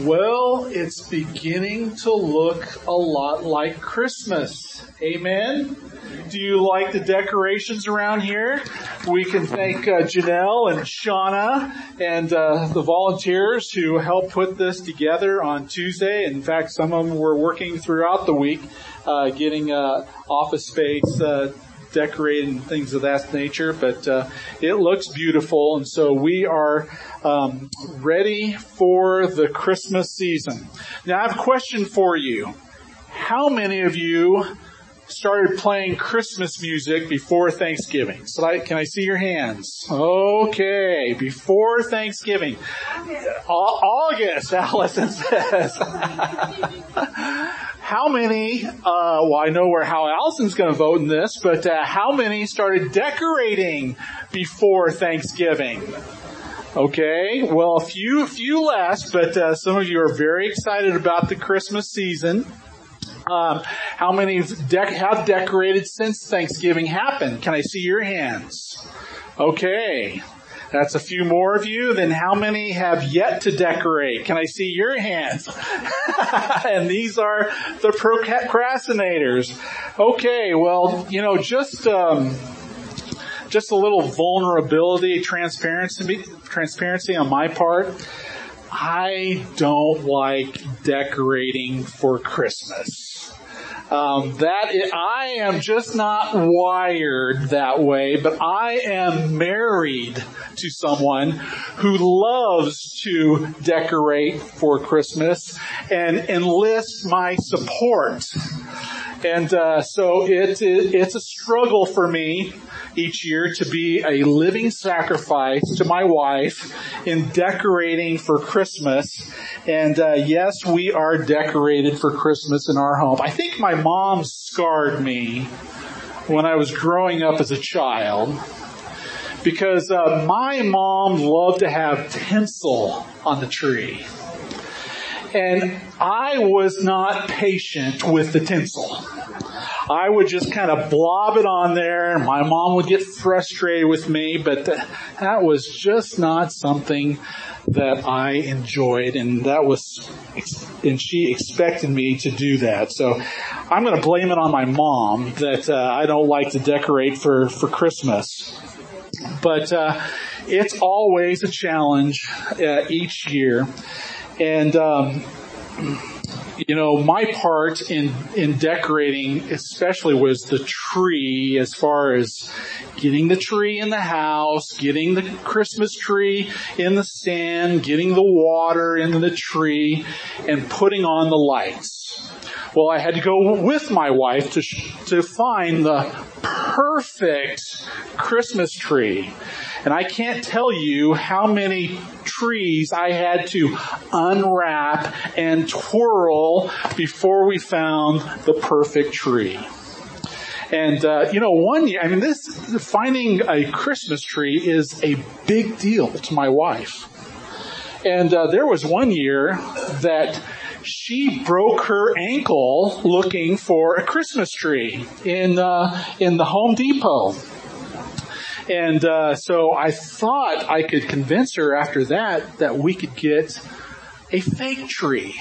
Well, it's beginning to look a lot like Christmas. Amen? Do you like the decorations around here? We can thank uh, Janelle and Shauna and uh, the volunteers who helped put this together on Tuesday. In fact, some of them were working throughout the week, uh, getting uh, office space uh, decorated and things of that nature. But uh, it looks beautiful, and so we are um, ready for the Christmas season. Now, I have a question for you. How many of you started playing Christmas music before Thanksgiving? So I, can I see your hands? Okay, before Thanksgiving. August, Allison says. how many, uh, well I know where how Allison's gonna vote in this, but uh, how many started decorating before Thanksgiving? Okay, well, a few, a few less, but uh, some of you are very excited about the Christmas season. Um, how many have decorated since Thanksgiving happened? Can I see your hands? Okay, that's a few more of you. Then how many have yet to decorate? Can I see your hands? and these are the procrastinators. Okay, well, you know, just um, just a little vulnerability, transparency, transparency on my part. I don't like decorating for Christmas. Um, that is, I am just not wired that way, but I am married to someone who loves to decorate for Christmas and enlist my support. And uh, so it, it, it's a struggle for me each year to be a living sacrifice to my wife in decorating for Christmas. And uh, yes, we are decorated for Christmas in our home. I think my mom scarred me when I was growing up as a child because uh, my mom loved to have tinsel on the tree. And I was not patient with the tinsel. I would just kind of blob it on there and my mom would get frustrated with me, but that was just not something that I enjoyed and that was, and she expected me to do that. So I'm going to blame it on my mom that uh, I don't like to decorate for, for Christmas. But, uh, it's always a challenge uh, each year. And, um, you know, my part in, in decorating especially was the tree as far as getting the tree in the house, getting the Christmas tree in the stand, getting the water into the tree, and putting on the lights. Well, I had to go with my wife to, to find the perfect Christmas tree. And I can't tell you how many trees I had to unwrap and twirl before we found the perfect tree. And uh, you know, one year, I mean, this finding a Christmas tree is a big deal to my wife. And uh, there was one year that she broke her ankle looking for a Christmas tree in uh, in the Home Depot. And uh, so I thought I could convince her after that that we could get a fake tree.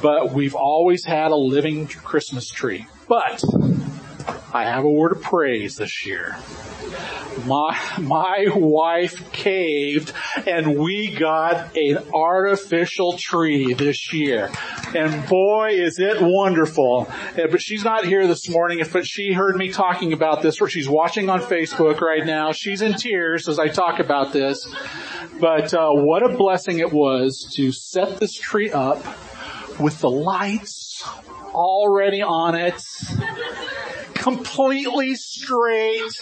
But we've always had a living Christmas tree. But I have a word of praise this year my, my wife caved and we got an artificial tree this year. And boy, is it wonderful. But she's not here this morning. but she heard me talking about this or she's watching on Facebook right now, she's in tears as I talk about this. But uh, what a blessing it was to set this tree up with the lights already on it completely straight.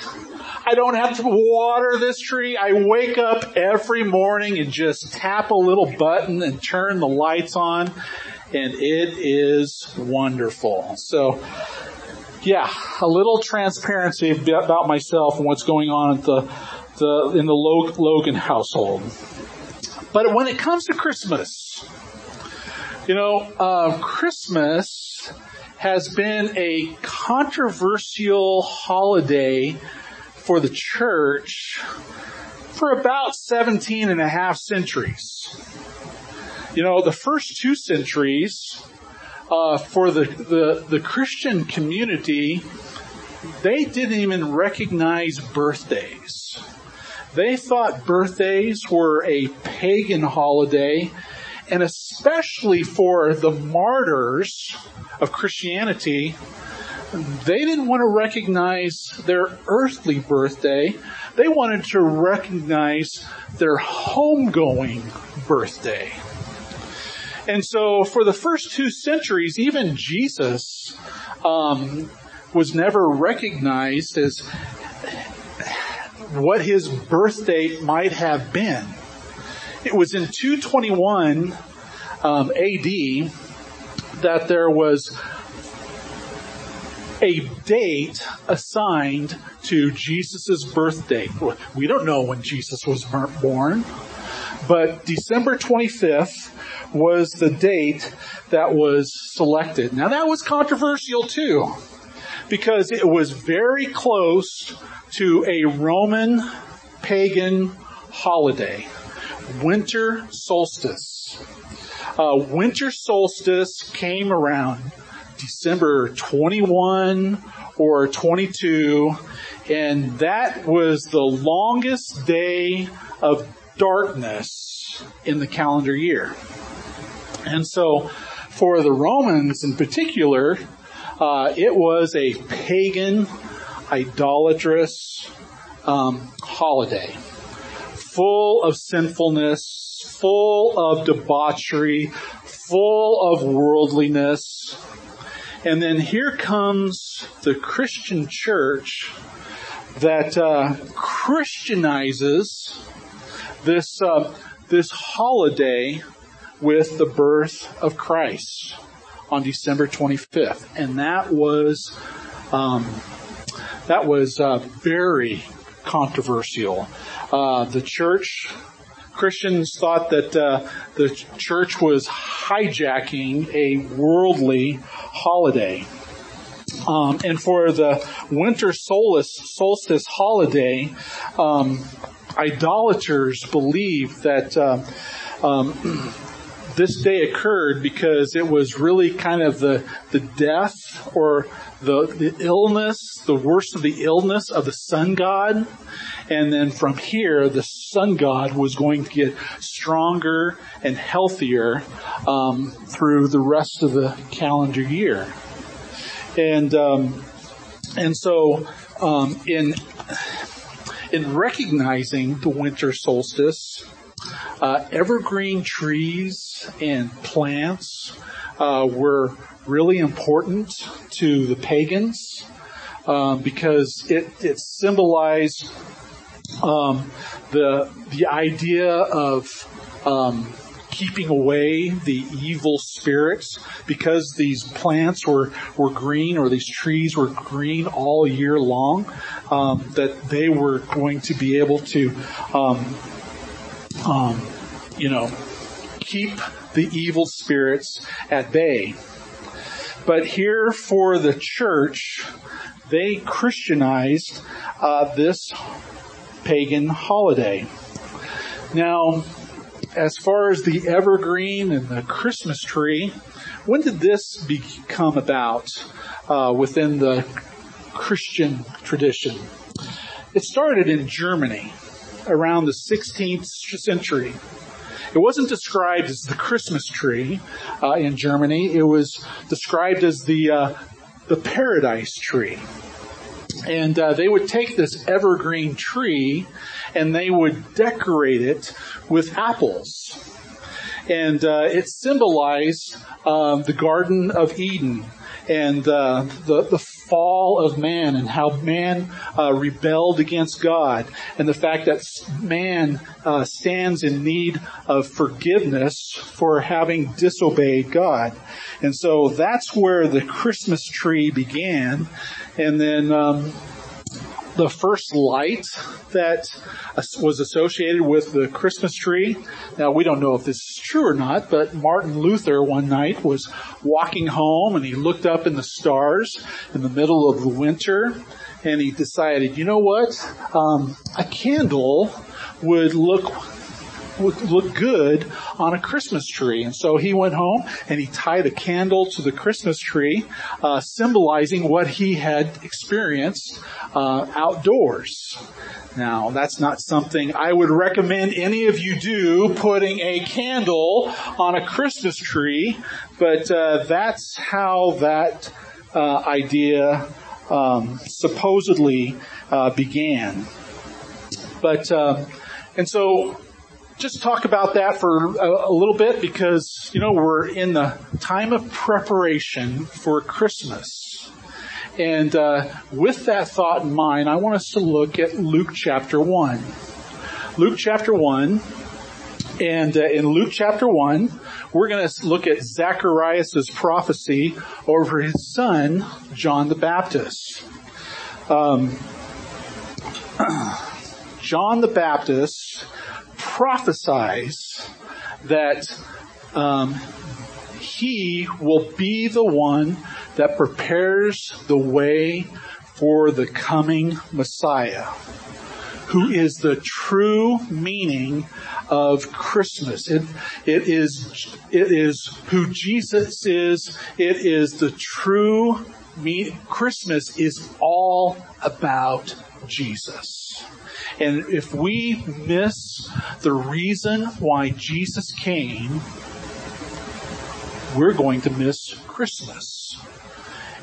I don't have to water this tree. I wake up every morning and just tap a little button and turn the lights on and it is wonderful. So yeah, a little transparency about myself and what's going on at the, the in the Logan household. But when it comes to Christmas, you know, uh, Christmas has been a controversial holiday for the church for about 17 and a half centuries. You know, the first two centuries, uh, for the, the, the Christian community, they didn't even recognize birthdays. They thought birthdays were a pagan holiday, and especially for the martyrs of Christianity, they didn't want to recognize their earthly birthday. They wanted to recognize their homegoing birthday. And so for the first two centuries, even Jesus um, was never recognized as what his birth date might have been. It was in 221 um, AD that there was a date assigned to Jesus' birthday. We don't know when Jesus was born, but December 25th was the date that was selected. Now that was controversial too, because it was very close to a Roman pagan holiday, winter solstice. Uh, winter solstice came around December 21 or 22, and that was the longest day of darkness in the calendar year. And so, for the Romans in particular, uh, it was a pagan, idolatrous um, holiday, full of sinfulness, full of debauchery, full of worldliness. And then here comes the Christian church that uh, Christianizes this uh, this holiday with the birth of Christ on December 25th, and that was um, that was uh, very controversial. Uh, the church Christians thought that uh, the church was hijacking a worldly holiday. Um, and for the winter solstice, solstice holiday, um, idolaters believed that uh, um, this day occurred because it was really kind of the, the death or the, the illness, the worst of the illness of the sun god. And then from here, the sun god was going to get stronger and healthier um, through the rest of the calendar year. And um, and so um, in in recognizing the winter solstice, uh, evergreen trees and plants uh, were really important to the pagans um, because it, it symbolized um, the the idea of um, keeping away the evil spirits. Because these plants were, were green or these trees were green all year long, um, that they were going to be able to um, um, you know, keep the evil spirits at bay. But here for the church, they Christianized uh, this pagan holiday. Now, as far as the evergreen and the Christmas tree, when did this become about uh, within the Christian tradition? It started in Germany around the 16th century. It wasn't described as the Christmas tree uh, in Germany. It was described as the uh, the paradise tree. And uh, they would take this evergreen tree and they would decorate it with apples. And uh, it symbolized um, the Garden of Eden and uh, the the fall of man and how man uh, rebelled against God and the fact that man uh, stands in need of forgiveness for having disobeyed God. And so that's where the Christmas tree began. And then um, the first light that was associated with the Christmas tree. Now we don't know if this is true or not, but Martin Luther one night was walking home and he looked up in the stars in the middle of the winter and he decided, you know what, um, a candle would look would look good on a Christmas tree. And so he went home and he tied a candle to the Christmas tree, uh, symbolizing what he had experienced uh, outdoors. Now, that's not something I would recommend any of you do, putting a candle on a Christmas tree, but uh, that's how that uh, idea um, supposedly uh, began. But uh, and so just talk about that for a, a, little bit because you know we're in the time of preparation for Christmas. And uh, with that thought in mind, I want us to look at Luke chapter 1. Luke chapter 1. And uh, in Luke chapter 1, we're going to look at Zacharias' prophecy over his son, John the Baptist. Um, John the Baptist prophesies that um, he will be the one that prepares the way for the coming Messiah, who is the true meaning of Christmas. It, it is, it is who Jesus is. It is the true me, Christmas is all about Jesus. And if we miss the reason why Jesus came, we're going to miss Christmas.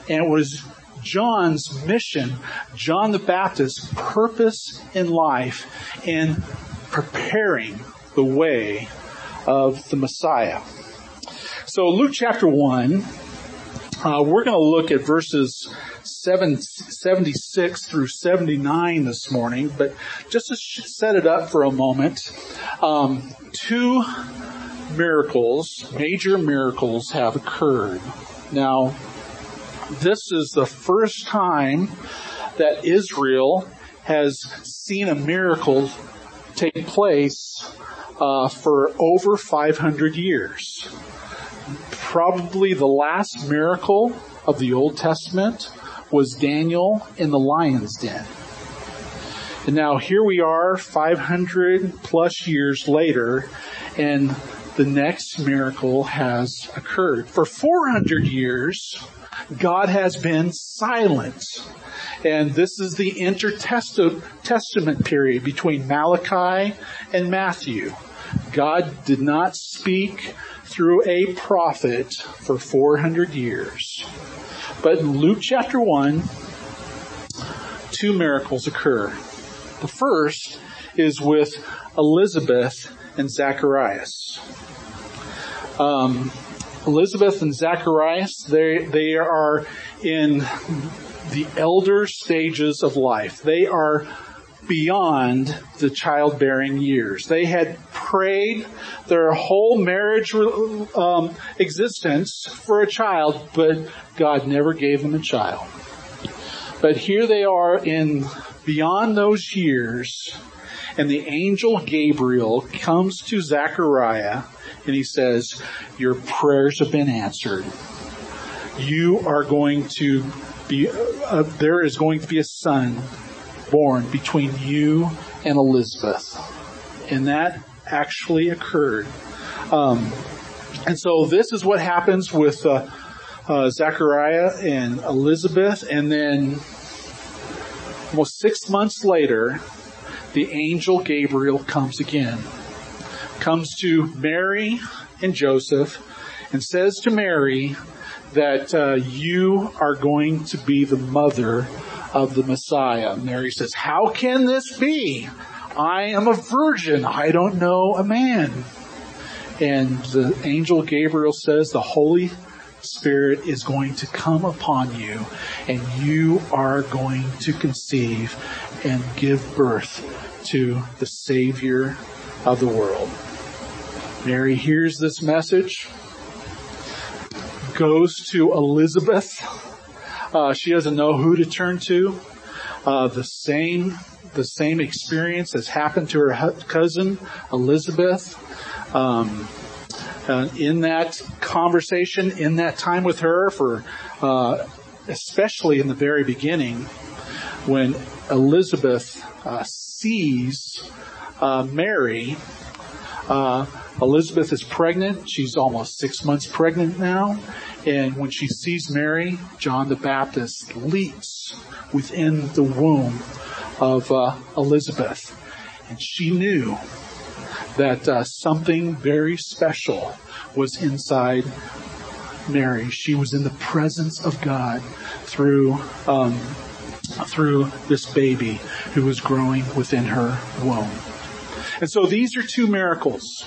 And it was John's mission, John the Baptist's purpose in life in preparing the way of the Messiah. So Luke chapter 1, uh, we're going to look at verses 7, 76 through 79 this morning, but just to set it up for a moment, um, two miracles, major miracles have occurred. Now, this is the first time that Israel has seen a miracle take place uh, for over 500 years. Probably the last miracle of the Old Testament was Daniel in the lion's den. And now here we are 500 plus years later and the next miracle has occurred. For 400 years, God has been silent. And this is the intertestament period between Malachi and Matthew. God did not speak through a prophet for 400 years. But in Luke chapter 1, two miracles occur. The first is with Elizabeth and Zacharias. Um, Elizabeth and Zacharias, they, they are in the elder stages of life. They are beyond the childbearing years. They had prayed their whole marriage um, existence for a child, but God never gave them a child. But here they are in beyond those years, and the angel Gabriel comes to Zechariah and he says, Your prayers have been answered. You are going to be, uh, there is going to be a son born between you and Elizabeth. And that actually occurred. Um, and so this is what happens with uh, uh, Zechariah and Elizabeth, and then almost six months later, the angel Gabriel comes again, comes to Mary and Joseph, and says to Mary that uh, you are going to be the mother of the Messiah. Mary says, how can this be? I am a virgin. I don't know a man. And the angel Gabriel says the Holy Spirit is going to come upon you and you are going to conceive and give birth to the Savior of the world. Mary hears this message, goes to Elizabeth, uh, she doesn't know who to turn to. Uh, the same the same experience has happened to her cousin Elizabeth. Um, uh, in that conversation, in that time with her, for uh, especially in the very beginning, when Elizabeth uh, sees uh, Mary Elizabeth is pregnant. She's almost six months pregnant now. And when she sees Mary, John the Baptist leaps within the womb of uh, Elizabeth. And she knew that uh, something very special was inside Mary. She was in the presence of God through um, through this baby who was growing within her womb. And so these are two miracles.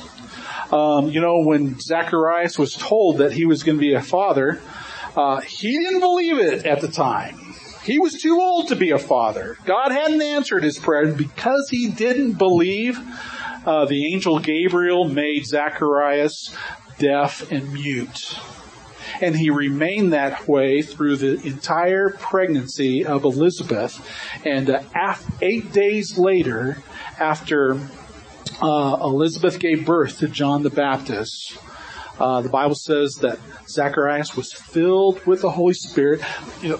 Um, you know, when Zacharias was told that he was going to be a father, uh, he didn't believe it at the time. He was too old to be a father. God hadn't answered his prayer, because he didn't believe, uh, the angel Gabriel made Zacharias deaf and mute and he remained that way through the entire pregnancy of Elizabeth. And uh, eight days later, after uh, Elizabeth gave birth to John the Baptist, uh, the Bible says that Zacharias was filled with the Holy Spirit. You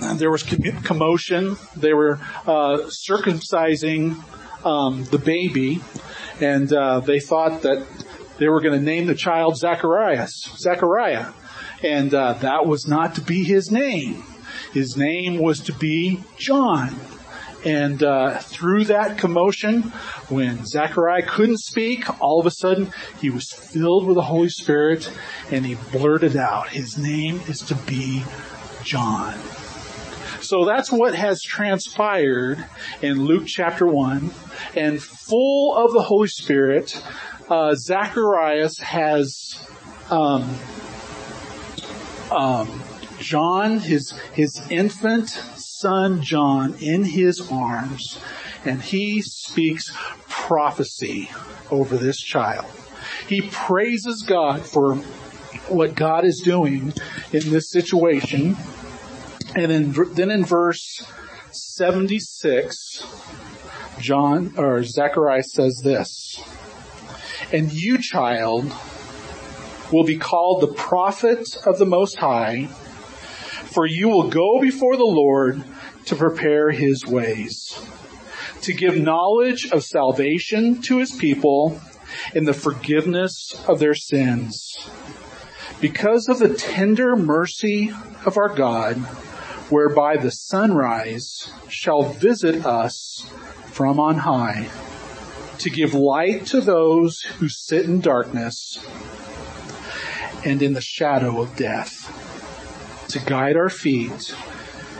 know, there was commotion. They were uh, circumcising um, the baby, and uh, they thought that they were going to name the child Zacharias, Zachariah. And uh, that was not to be his name. His name was to be John. And uh, through that commotion, when Zechariah couldn't speak, all of a sudden he was filled with the Holy Spirit and he blurted out, his name is to be John. So that's what has transpired in Luke chapter 1. And full of the Holy Spirit, uh, Zacharias has um, um, John, his, his infant son John, in his arms, and he speaks prophecy over this child. He praises God for what God is doing in this situation. And then in verse 76, John, or Zechariah says this, and you child, will be called the prophet of the Most High, for you will go before the Lord to prepare his ways, to give knowledge of salvation to his people in the forgiveness of their sins. Because of the tender mercy of our God, whereby the sunrise shall visit us from on high, to give light to those who sit in darkness and in the shadow of death, to guide our feet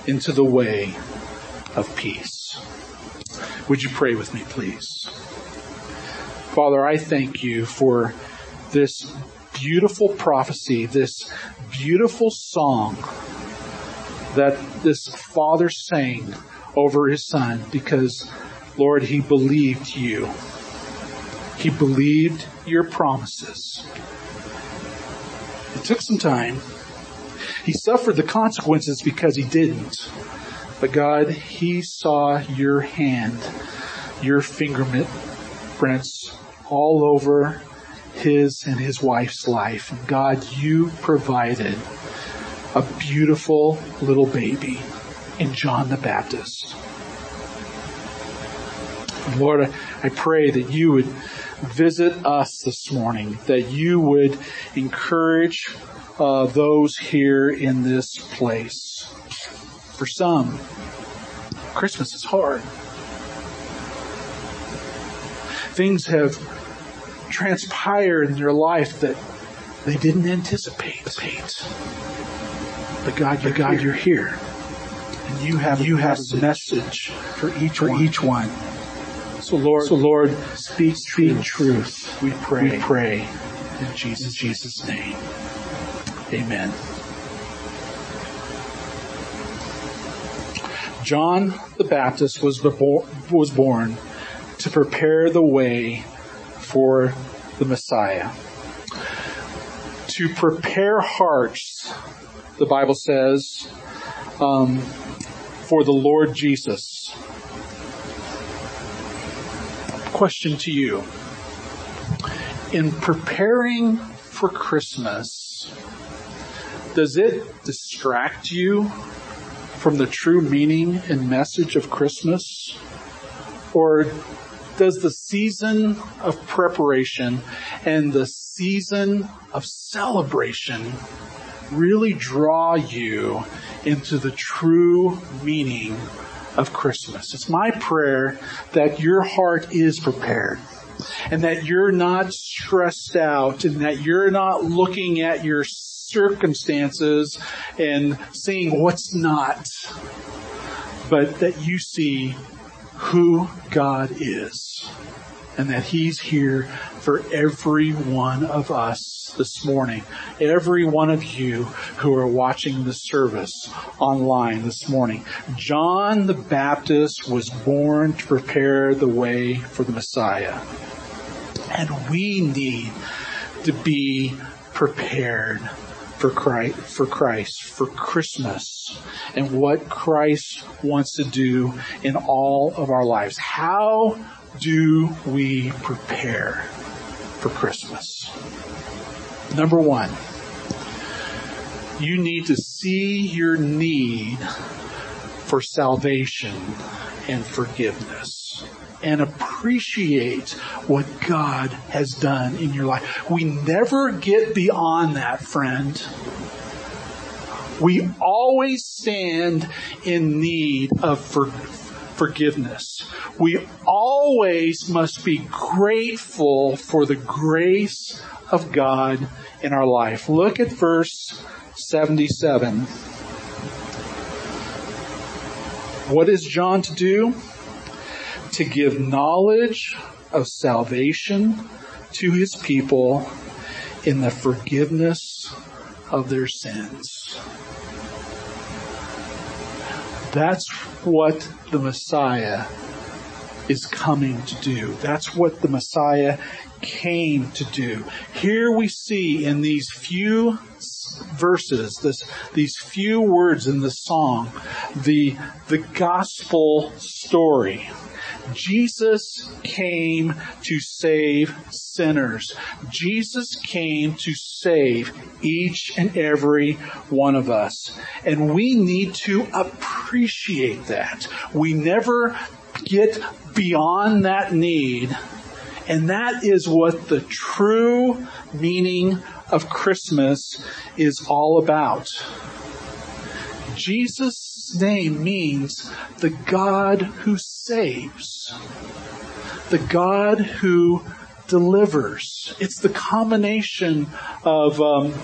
into the way of peace. Would you pray with me, please? Father, I thank you for this beautiful prophecy, this beautiful song that this father sang over his son because, Lord, he believed you. He believed your promises. It took some time. He suffered the consequences because he didn't. But God, He saw your hand, your fingerprints all over his and his wife's life. And God, you provided a beautiful little baby in John the Baptist. Lord, I pray that you would visit us this morning, that you would encourage uh, those here in this place. For some, Christmas is hard. Things have transpired in their life that they didn't anticipate. But God, but God, you're here, and you have you have a message for each for one. each one. So Lord, so Lord, speak, speak truth. We pray. We pray in Jesus, in Jesus' name. Amen. John the Baptist was, was born to prepare the way for the Messiah. To prepare hearts, the Bible says, um, for the Lord Jesus question to you. In preparing for Christmas, does it distract you from the true meaning and message of Christmas? Or does the season of preparation and the season of celebration really draw you into the true meaning of Christmas? It's my prayer that your heart is prepared and that you're not stressed out and that you're not looking at your circumstances and seeing what's not, but that you see who God is and that He's here for every one of us this morning. Every one of you who are watching the service online this morning. John the Baptist was born to prepare the way for the Messiah. And we need to be prepared for Christ, for Christ, for Christmas, and what Christ wants to do in all of our lives. How do we prepare for Christmas? Number one, you need to see your need for salvation and forgiveness and appreciate what God has done in your life. We never get beyond that, friend. We always stand in need of for, forgiveness. We always must be grateful for the grace of God in our life. Look at verse 77. What is John to do? To give knowledge of salvation to his people in the forgiveness of their sins. That's what the Messiah is coming to do. That's what the Messiah came to do. Here we see in these few verses, this, these few words in the song, the, the gospel story. Jesus came to save sinners. Jesus came to save each and every one of us. And we need to appreciate that. We never get beyond that need. And that is what the true meaning of Christmas is all about. Jesus' name means the God who saves, the God who delivers. It's the combination of um,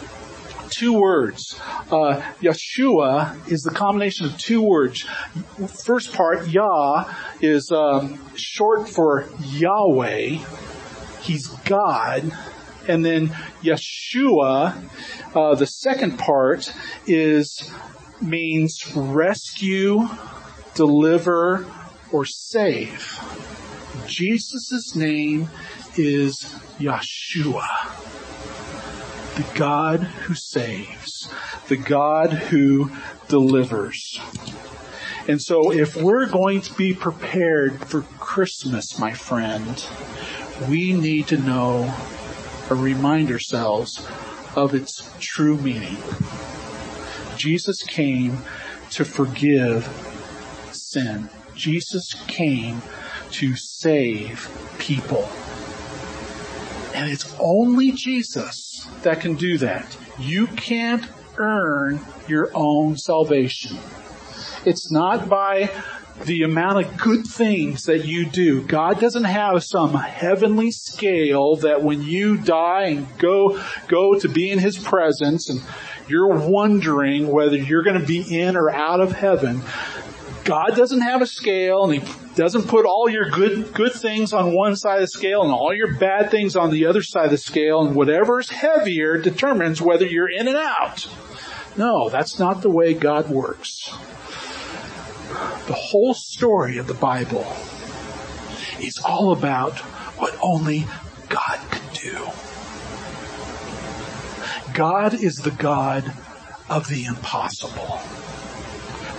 two words. Uh, Yeshua is the combination of two words. First part, Yah, is um, short for Yahweh. He's God. And then Yeshua, uh, the second part is means rescue, deliver, or save. Jesus' name is Yeshua. The God who saves. The God who delivers. And so if we're going to be prepared for Christmas, my friend, we need to know or remind ourselves of its true meaning. Jesus came to forgive sin. Jesus came to save people. And it's only Jesus that can do that. You can't earn your own salvation. It's not by the amount of good things that you do. God doesn't have some heavenly scale that when you die and go, go to be in His presence and you're wondering whether you're going to be in or out of heaven, God doesn't have a scale and He doesn't put all your good, good things on one side of the scale and all your bad things on the other side of the scale and whatever's heavier determines whether you're in and out. No, that's not the way God works. The whole story of the Bible is all about what only God can do. God is the God of the impossible.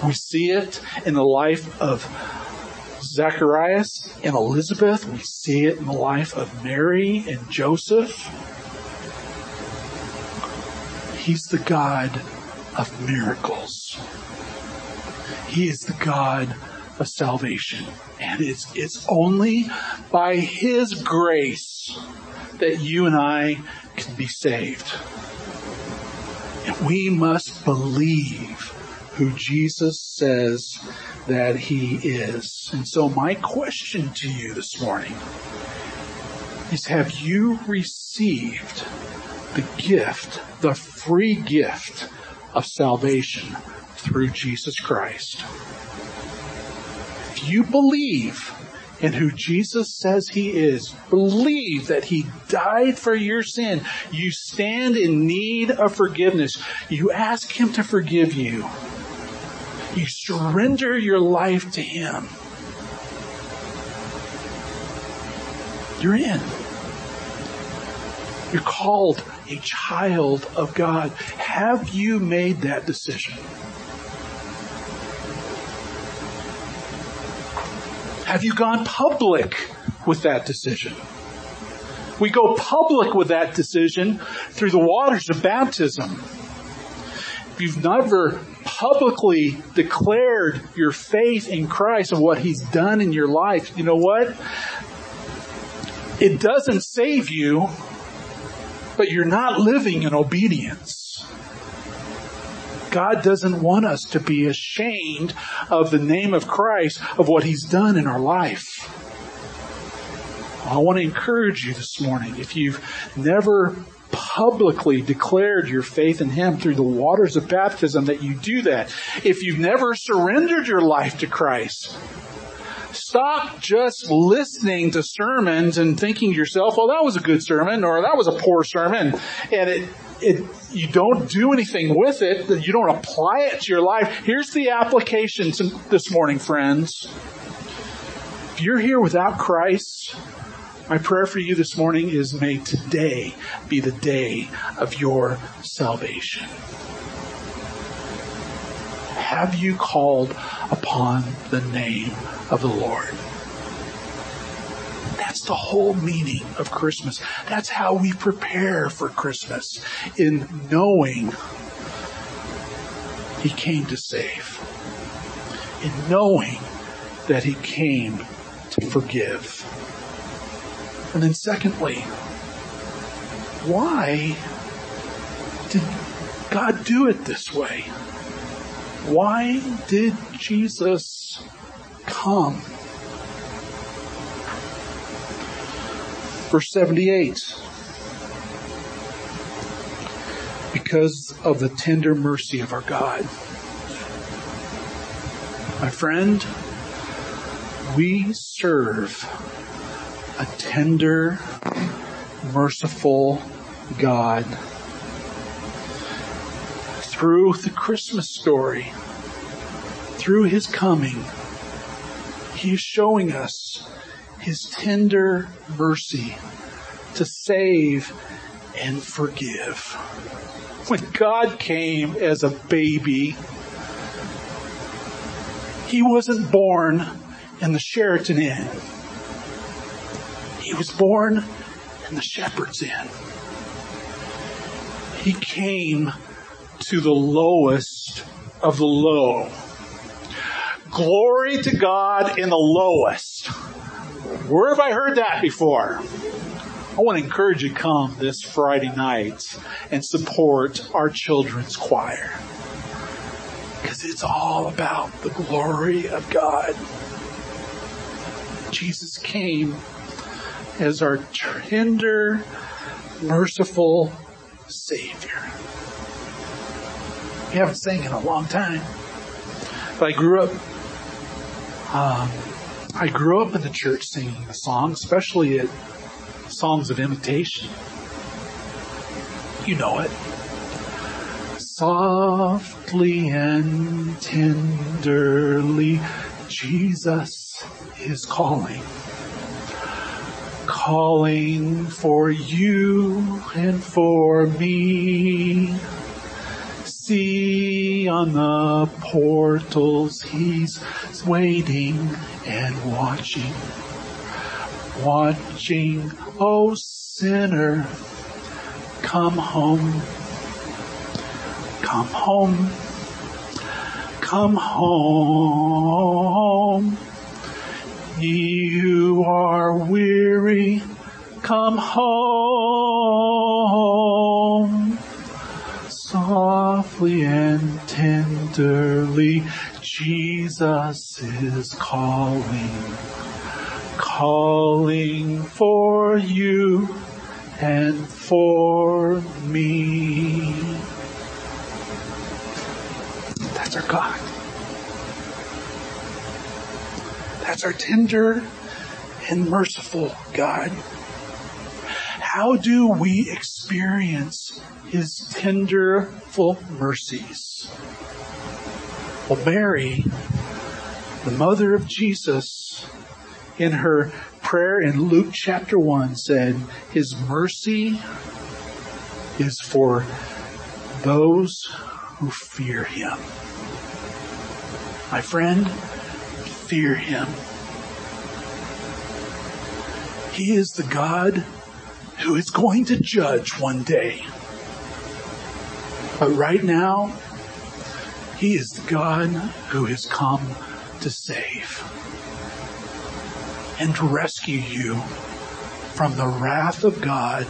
We see it in the life of Zacharias and Elizabeth. We see it in the life of Mary and Joseph. He's the God of miracles. He is the God of salvation. And it's, it's only by His grace that you and I can be saved. And we must believe who Jesus says that He is. And so my question to you this morning is have you received the gift, the free gift of salvation through Jesus Christ? If you believe in who Jesus says he is, believe that he died for your sin, you stand in need of forgiveness, you ask him to forgive you, you surrender your life to him, you're in. You're called a child of God. Have you made that decision? Have you gone public with that decision? We go public with that decision through the waters of baptism. If you've never publicly declared your faith in Christ and what He's done in your life, you know what? It doesn't save you but you're not living in obedience. God doesn't want us to be ashamed of the name of Christ, of what He's done in our life. I want to encourage you this morning, if you've never publicly declared your faith in Him through the waters of baptism, that you do that. If you've never surrendered your life to Christ, Stop just listening to sermons and thinking to yourself, well, that was a good sermon or that was a poor sermon. And it, it, you don't do anything with it. You don't apply it to your life. Here's the application this morning, friends. If you're here without Christ, my prayer for you this morning is may today be the day of your salvation. Have you called upon the name of the Lord? That's the whole meaning of Christmas. That's how we prepare for Christmas in knowing He came to save, in knowing that He came to forgive. And then secondly, why did God do it this way? Why did Jesus come? Verse 78. Because of the tender mercy of our God. My friend, we serve a tender, merciful God through the Christmas story, through his coming, he is showing us his tender mercy to save and forgive. When God came as a baby, he wasn't born in the Sheraton Inn. He was born in the Shepherd's Inn. He came to the lowest of the low. Glory to God in the lowest. Where have I heard that before? I want to encourage you to come this Friday night and support our children's choir. Because it's all about the glory of God. Jesus came as our tender, merciful Savior. Haven't sang in a long time. But I grew up, um, I grew up in the church singing the song, especially at songs of imitation. You know it. Softly and tenderly, Jesus is calling. Calling for you and for me see on the portals. He's waiting and watching, watching, oh sinner, come home, come home, come home. You are weary, come home. Softly and tenderly, Jesus is calling, calling for you and for me. That's our God. That's our tender and merciful God. How do we experience His tenderful mercies? Well, Mary, the mother of Jesus, in her prayer in Luke chapter 1 said, His mercy is for those who fear Him. My friend, fear Him. He is the God who is going to judge one day. But right now, He is the God who has come to save and to rescue you from the wrath of God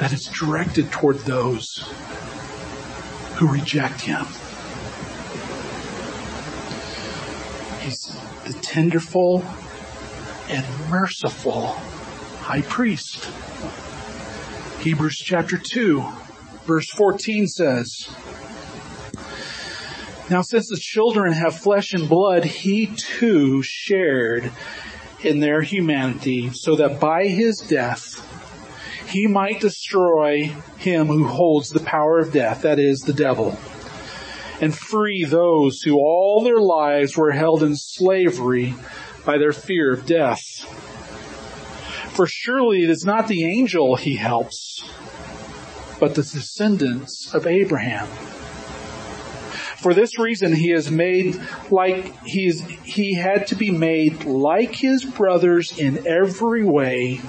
that is directed toward those who reject Him. He's the tenderful and merciful high priest. Hebrews chapter 2 verse 14 says, Now since the children have flesh and blood, he too shared in their humanity so that by his death he might destroy him who holds the power of death, that is the devil and free those who all their lives were held in slavery by their fear of death. For surely it is not the angel he helps, but the descendants of Abraham. For this reason he is made like he he had to be made like his brothers in every way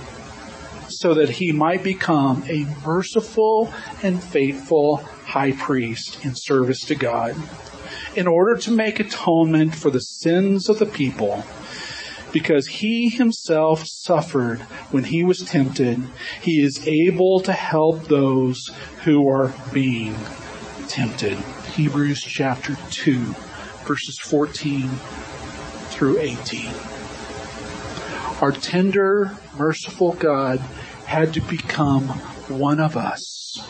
so that he might become a merciful and faithful high priest in service to God in order to make atonement for the sins of the people. Because he himself suffered when he was tempted, he is able to help those who are being tempted. Hebrews chapter 2, verses 14 through 18. Our tender, merciful God had to become one of us.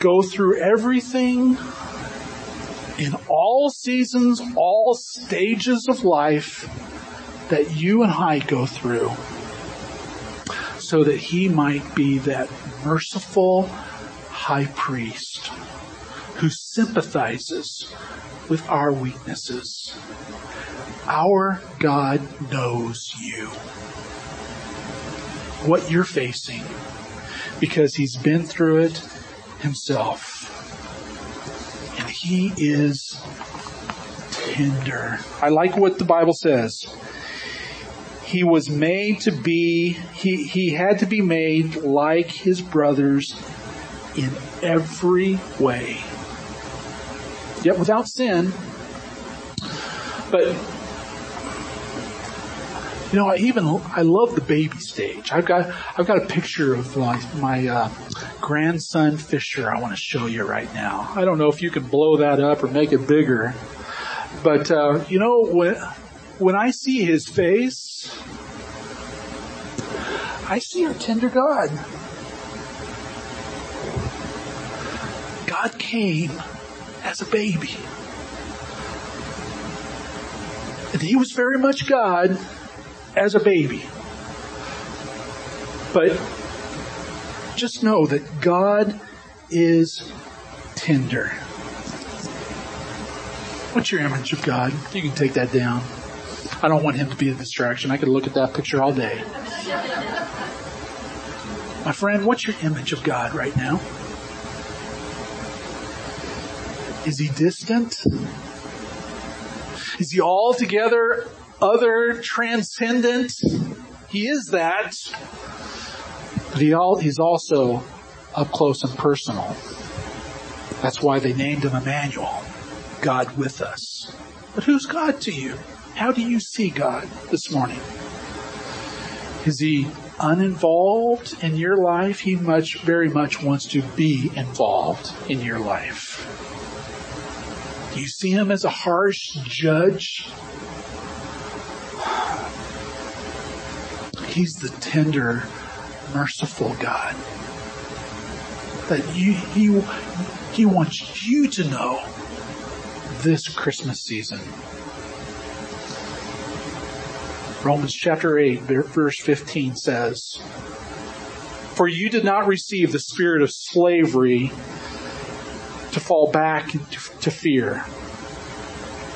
Go through everything in all seasons, all stages of life that you and I go through so that he might be that merciful high priest who sympathizes with our weaknesses. Our God knows you. What you're facing because he's been through it himself. He is tender. I like what the Bible says. He was made to be, he, he had to be made like his brothers in every way. Yet without sin. But you know, I even I love the baby stage. I've got I've got a picture of my my uh, grandson Fisher. I want to show you right now. I don't know if you can blow that up or make it bigger, but uh, you know when when I see his face, I see our tender God. God came as a baby. And he was very much God as a baby. But just know that God is tender. What's your image of God? You can take that down. I don't want him to be a distraction. I could look at that picture all day. My friend, what's your image of God right now? Is he distant? Is he altogether other transcendent? He is that. But he all, he's also up close and personal. That's why they named him Emmanuel, God with us. But who's God to you? How do you see God this morning? Is he uninvolved in your life? He much, very much wants to be involved in your life. Do you see him as a harsh judge? He's the tender, merciful God. That you, he, he wants you to know this Christmas season. Romans chapter 8, verse 15 says, For you did not receive the spirit of slavery to fall back to fear,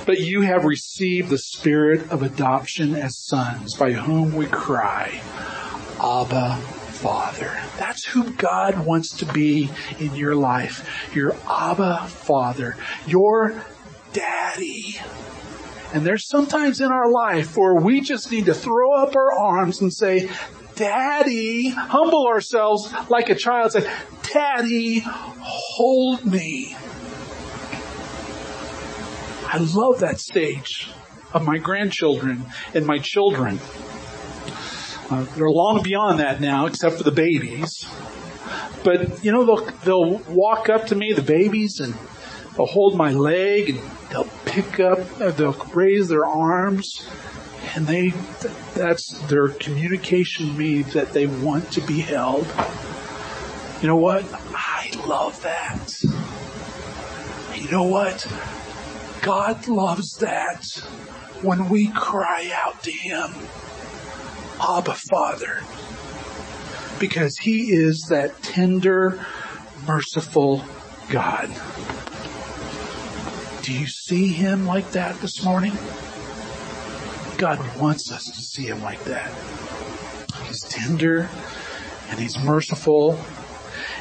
but you have received the spirit of adoption as sons, by whom we cry, Abba, Father. That's who God wants to be in your life. Your Abba Father. Your Daddy. And there's sometimes in our life where we just need to throw up our arms and say, Daddy, humble ourselves like a child, say, Daddy, hold me. I love that stage of my grandchildren and my children. Uh, they're long beyond that now, except for the babies. But, you know, they'll, they'll walk up to me, the babies, and they'll hold my leg and they'll pick up, uh, they'll raise their arms and they, that's their communication me that they want to be held. You know what? I love that. You know what? God loves that when we cry out to Him, Abba Father, because He is that tender, merciful God. Do you see him like that this morning? God wants us to see him like that. He's tender and he's merciful.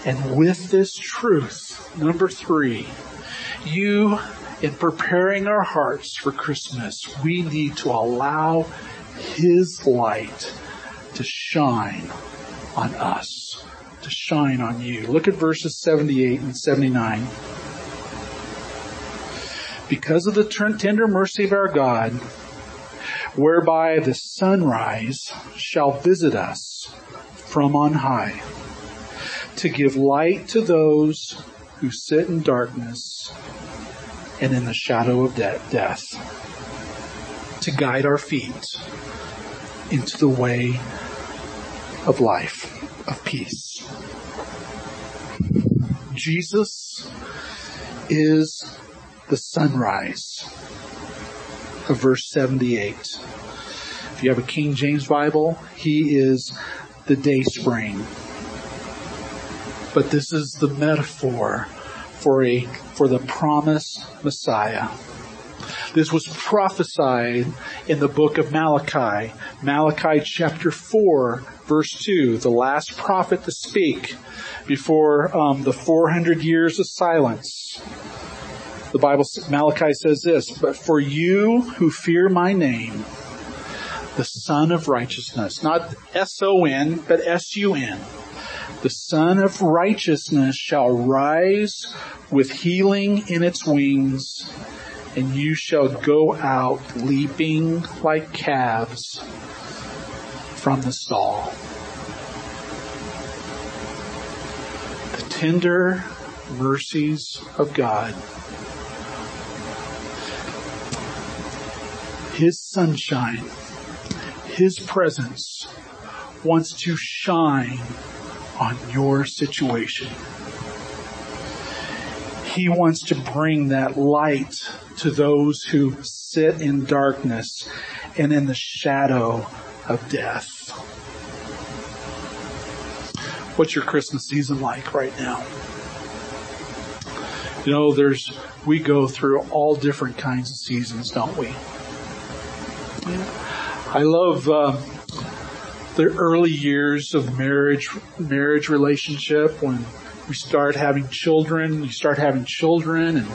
And with this truth, number three, you, in preparing our hearts for Christmas, we need to allow his light to shine on us, to shine on you. Look at verses 78 and 79 because of the tender mercy of our God, whereby the sunrise shall visit us from on high, to give light to those who sit in darkness and in the shadow of de- death, to guide our feet into the way of life, of peace. Jesus is the sunrise of verse 78. If you have a King James Bible, he is the day spring. But this is the metaphor for a, for the promised Messiah. This was prophesied in the book of Malachi, Malachi chapter 4, verse 2, the last prophet to speak before um, the 400 years of silence the Bible, Malachi says this, but for you who fear my name, the son of Righteousness, not S-O-N, but S-U-N, the Sun of Righteousness shall rise with healing in its wings, and you shall go out leaping like calves from the stall. The tender mercies of God His sunshine, His presence wants to shine on your situation. He wants to bring that light to those who sit in darkness and in the shadow of death. What's your Christmas season like right now? You know, there's, we go through all different kinds of seasons, don't we? I love uh, the early years of marriage, marriage relationship when we start having children. You start having children, and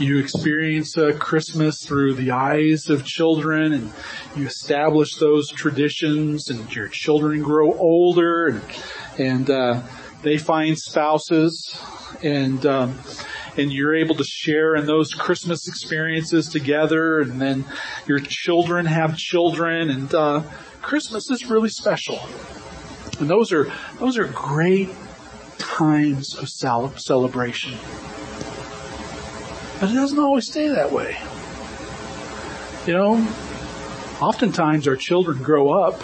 you experience uh, Christmas through the eyes of children, and you establish those traditions, and your children grow older, and and uh, they find spouses and, um, and you're able to share in those Christmas experiences together and then your children have children and, uh, Christmas is really special. And those are, those are great times of celebration. But it doesn't always stay that way. You know, oftentimes our children grow up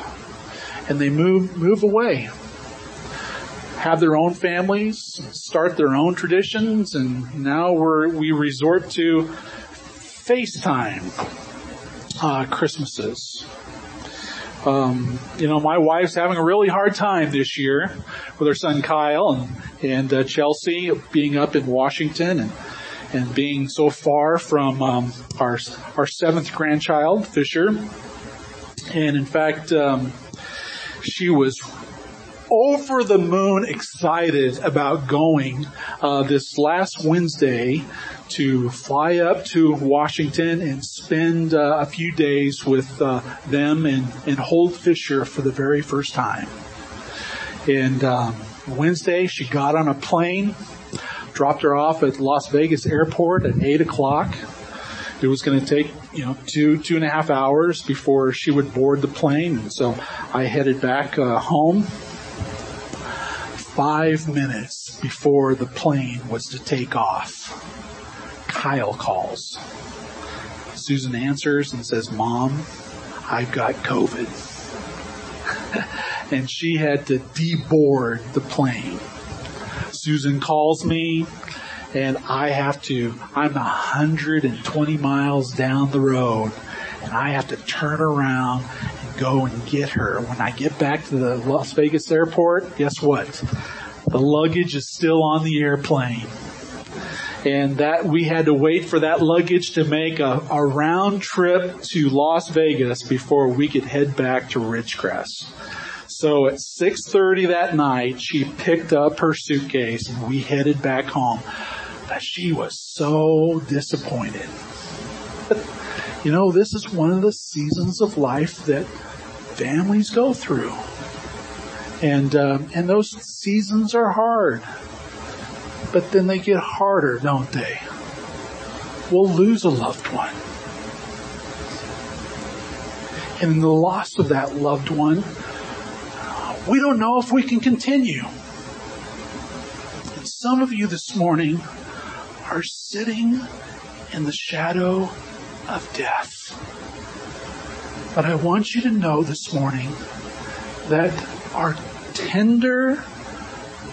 and they move, move away. Have their own families, start their own traditions, and now we're, we resort to FaceTime, uh, Christmases. Um, you know, my wife's having a really hard time this year with her son Kyle and, and uh, Chelsea being up in Washington and and being so far from um, our our seventh grandchild Fisher. And in fact, um, she was over the moon excited about going uh, this last Wednesday to fly up to Washington and spend uh, a few days with uh, them and, and hold Fisher for the very first time. And um, Wednesday, she got on a plane, dropped her off at Las Vegas airport at eight o'clock. It was going to take, you know, two, two and a half hours before she would board the plane. And so I headed back uh, home five minutes before the plane was to take off, Kyle calls. Susan answers and says, Mom, I've got COVID. and she had to deboard the plane. Susan calls me and I have to, I'm 120 miles down the road and I have to turn around go and get her. When I get back to the Las Vegas airport, guess what? The luggage is still on the airplane. And that we had to wait for that luggage to make a, a round trip to Las Vegas before we could head back to Ridgecrest. So at 6.30 that night, she picked up her suitcase and we headed back home. But she was so disappointed. You know, this is one of the seasons of life that families go through. And, uh, and those seasons are hard. But then they get harder, don't they? We'll lose a loved one. And in the loss of that loved one, we don't know if we can continue. And some of you this morning are sitting in the shadow of death. But I want you to know this morning that our tender,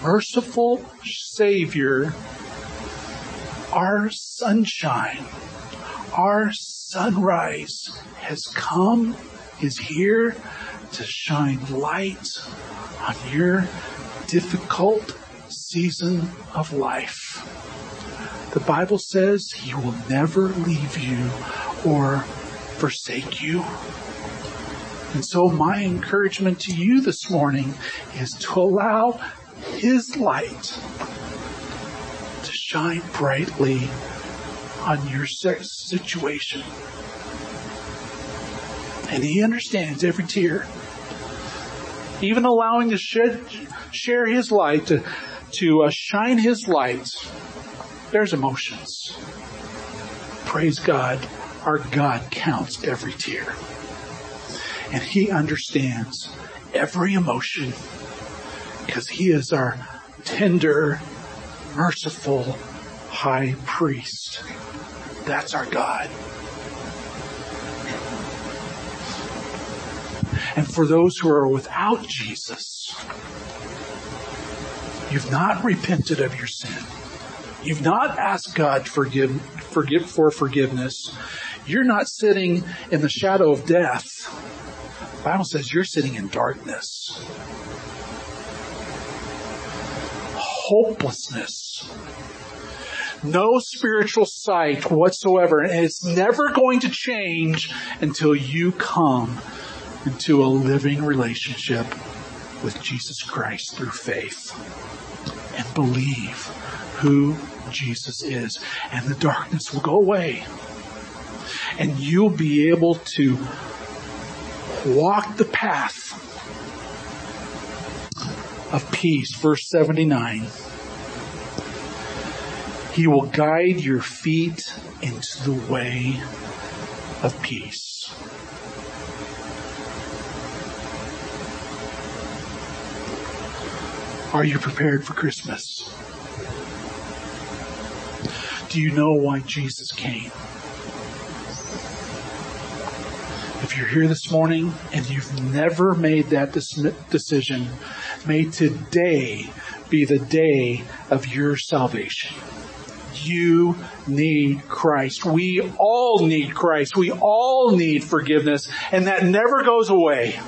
merciful Savior, our sunshine, our sunrise has come, is here to shine light on your difficult season of life. The Bible says He will never leave you or forsake you. And so my encouragement to you this morning is to allow His light to shine brightly on your situation. And He understands every tear. Even allowing to shed, share His light, to, to uh, shine His light, there's emotions. Praise God. Our God counts every tear and he understands every emotion because he is our tender, merciful high priest. That's our God. And for those who are without Jesus, you've not repented of your sin. You've not asked God forgive, forgive for forgiveness. You're not sitting in the shadow of death the Bible says you're sitting in darkness. Hopelessness. No spiritual sight whatsoever. And it's never going to change until you come into a living relationship with Jesus Christ through faith and believe who Jesus is. And the darkness will go away. And you'll be able to walk the path of peace. Verse 79. He will guide your feet into the way of peace. Are you prepared for Christmas? Do you know why Jesus came? If you're here this morning and you've never made that decision, may today be the day of your salvation. You need Christ. We all need Christ. We all need forgiveness, and that never goes away.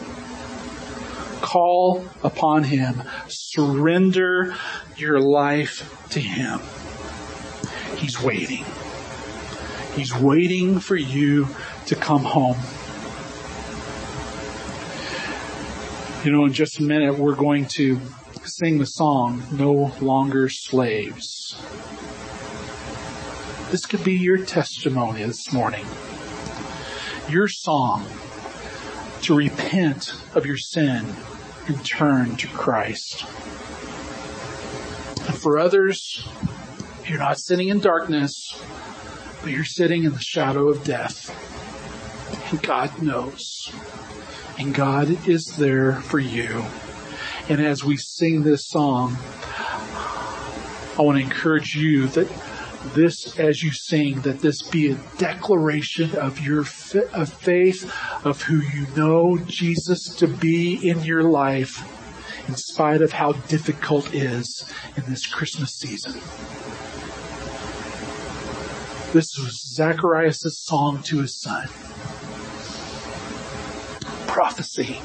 Call upon Him. Surrender your life to Him. He's waiting. He's waiting for you to come home. You know, in just a minute, we're going to sing the song, No Longer Slaves. This could be your testimony this morning. Your song to repent of your sin and turn to Christ. And for others, you're not sitting in darkness, but you're sitting in the shadow of death. And God knows. And God is there for you. And as we sing this song, I want to encourage you that this, as you sing, that this be a declaration of your of faith, of who you know Jesus to be in your life, in spite of how difficult it is in this Christmas season. This was Zacharias' song to his son. Prophecy.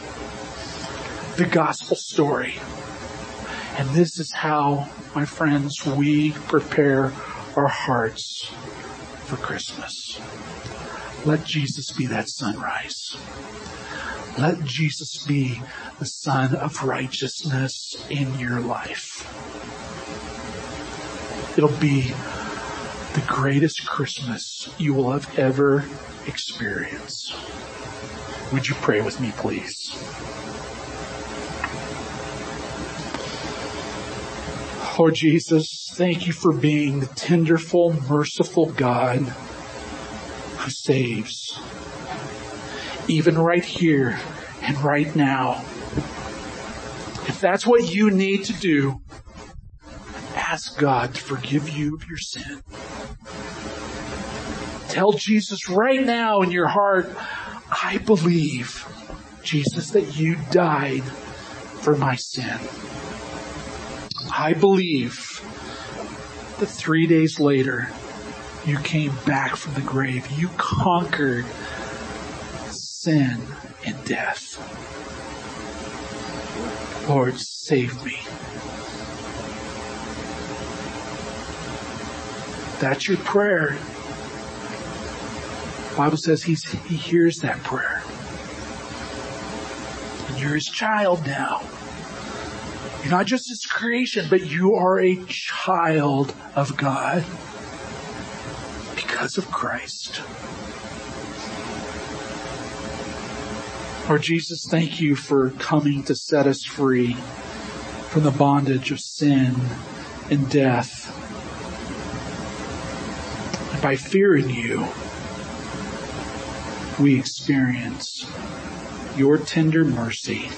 The gospel story. And this is how, my friends, we prepare our hearts for Christmas. Let Jesus be that sunrise. Let Jesus be the sun of righteousness in your life. It'll be the greatest Christmas you will have ever experienced. Would you pray with me, please? Lord Jesus, thank you for being the tenderful, merciful God who saves. Even right here and right now. If that's what you need to do, ask God to forgive you of your sin. Tell Jesus right now in your heart, I believe, Jesus, that you died for my sin. I believe that three days later, you came back from the grave. You conquered sin and death. Lord, save me. That's your prayer. Bible says he hears that prayer. And you're his child now. You're not just his creation, but you are a child of God because of Christ. Lord Jesus, thank you for coming to set us free from the bondage of sin and death. And by fearing you, we experience your tender mercy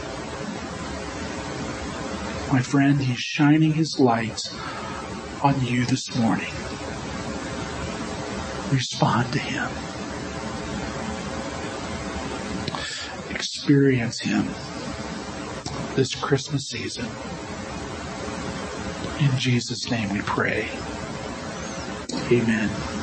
my friend, He's shining His light on you this morning. Respond to Him. Experience Him this Christmas season. In Jesus' name we pray. Amen.